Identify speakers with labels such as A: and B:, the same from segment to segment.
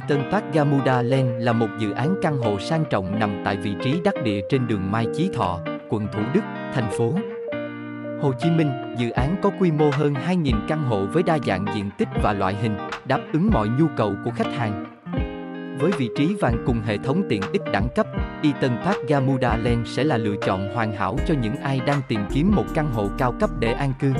A: Eaton Park Gamuda Land là một dự án căn hộ sang trọng nằm tại vị trí đắc địa trên đường Mai Chí Thọ, quận Thủ Đức, thành phố Hồ Chí Minh. Dự án có quy mô hơn 2.000 căn hộ với đa dạng diện tích và loại hình, đáp ứng mọi nhu cầu của khách hàng. Với vị trí vàng cùng hệ thống tiện ích đẳng cấp, Eaton Park Gamuda Land sẽ là lựa chọn hoàn hảo cho những ai đang tìm kiếm một căn hộ cao cấp để an cư.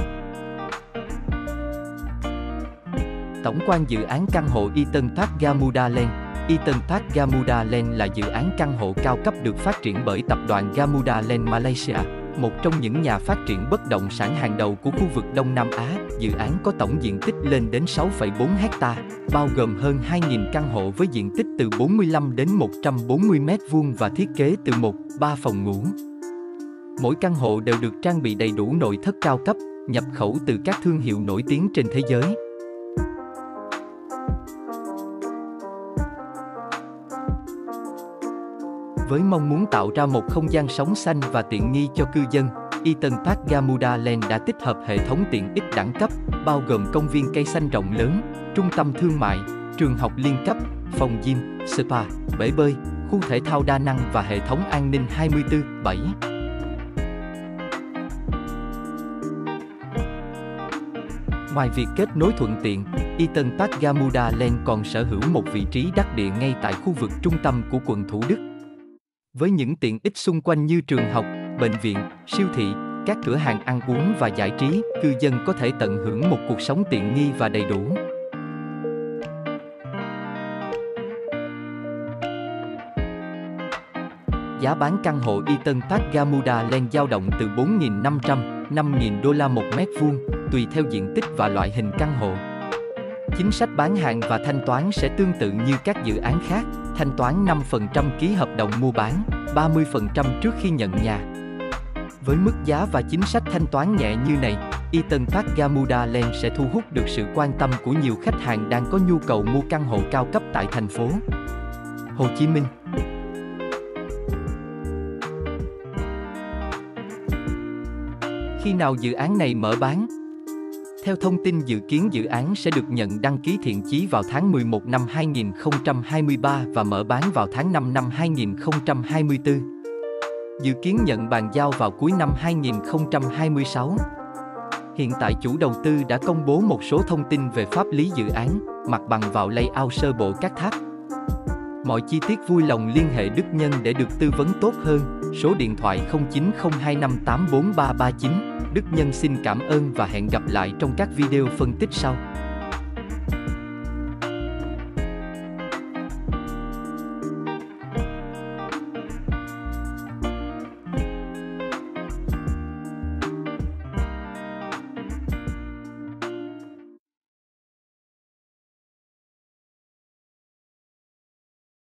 A: Tổng quan dự án căn hộ Eton Park Gamuda Land Eton Park Gamuda Land là dự án căn hộ cao cấp được phát triển bởi tập đoàn Gamuda Land Malaysia, một trong những nhà phát triển bất động sản hàng đầu của khu vực Đông Nam Á. Dự án có tổng diện tích lên đến 6,4 hecta, bao gồm hơn 2.000 căn hộ với diện tích từ 45 đến 140 m2 và thiết kế từ 1, 3 phòng ngủ. Mỗi căn hộ đều được trang bị đầy đủ nội thất cao cấp, nhập khẩu từ các thương hiệu nổi tiếng trên thế giới. Với mong muốn tạo ra một không gian sống xanh và tiện nghi cho cư dân, Eton Park Gamuda Land đã tích hợp hệ thống tiện ích đẳng cấp, bao gồm công viên cây xanh rộng lớn, trung tâm thương mại, trường học liên cấp, phòng gym, spa, bể bơi, khu thể thao đa năng và hệ thống an ninh 24/7. Ngoài việc kết nối thuận tiện, Eton Park Gamuda Land còn sở hữu một vị trí đắc địa ngay tại khu vực trung tâm của quận Thủ Đức. Với những tiện ích xung quanh như trường học, bệnh viện, siêu thị, các cửa hàng ăn uống và giải trí, cư dân có thể tận hưởng một cuộc sống tiện nghi và đầy đủ. Giá bán căn hộ Eton Park Gamuda Land dao động từ 4.500, 5.000 đô la một mét vuông, tùy theo diện tích và loại hình căn hộ. Chính sách bán hàng và thanh toán sẽ tương tự như các dự án khác, thanh toán 5% ký hợp đồng mua bán, 30% trước khi nhận nhà. Với mức giá và chính sách thanh toán nhẹ như này, Eton Park Gamuda Land sẽ thu hút được sự quan tâm của nhiều khách hàng đang có nhu cầu mua căn hộ cao cấp tại thành phố Hồ Chí Minh. Khi nào dự án này mở bán? Theo thông tin dự kiến dự án sẽ được nhận đăng ký thiện chí vào tháng 11 năm 2023 và mở bán vào tháng 5 năm 2024. Dự kiến nhận bàn giao vào cuối năm 2026. Hiện tại chủ đầu tư đã công bố một số thông tin về pháp lý dự án, mặt bằng vào layout sơ bộ các tháp. Mọi chi tiết vui lòng liên hệ Đức Nhân để được tư vấn tốt hơn. Số điện thoại 0902584339. Đức Nhân xin cảm ơn và hẹn gặp lại trong các video phân tích sau.